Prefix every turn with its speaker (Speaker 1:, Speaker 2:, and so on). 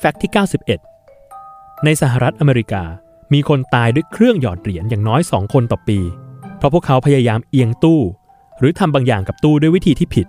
Speaker 1: แฟกต์ที่ 91 ในสหรัฐอเมริกา มีคนตายด้วยเครื่องหยอดเหรียญอย่างน้อย 2 คนต่อปี เพราะพวกเขาพยายามเอียงตู้ หรือทำบางอย่างกับตู้ด้วยวิธีที่ผิด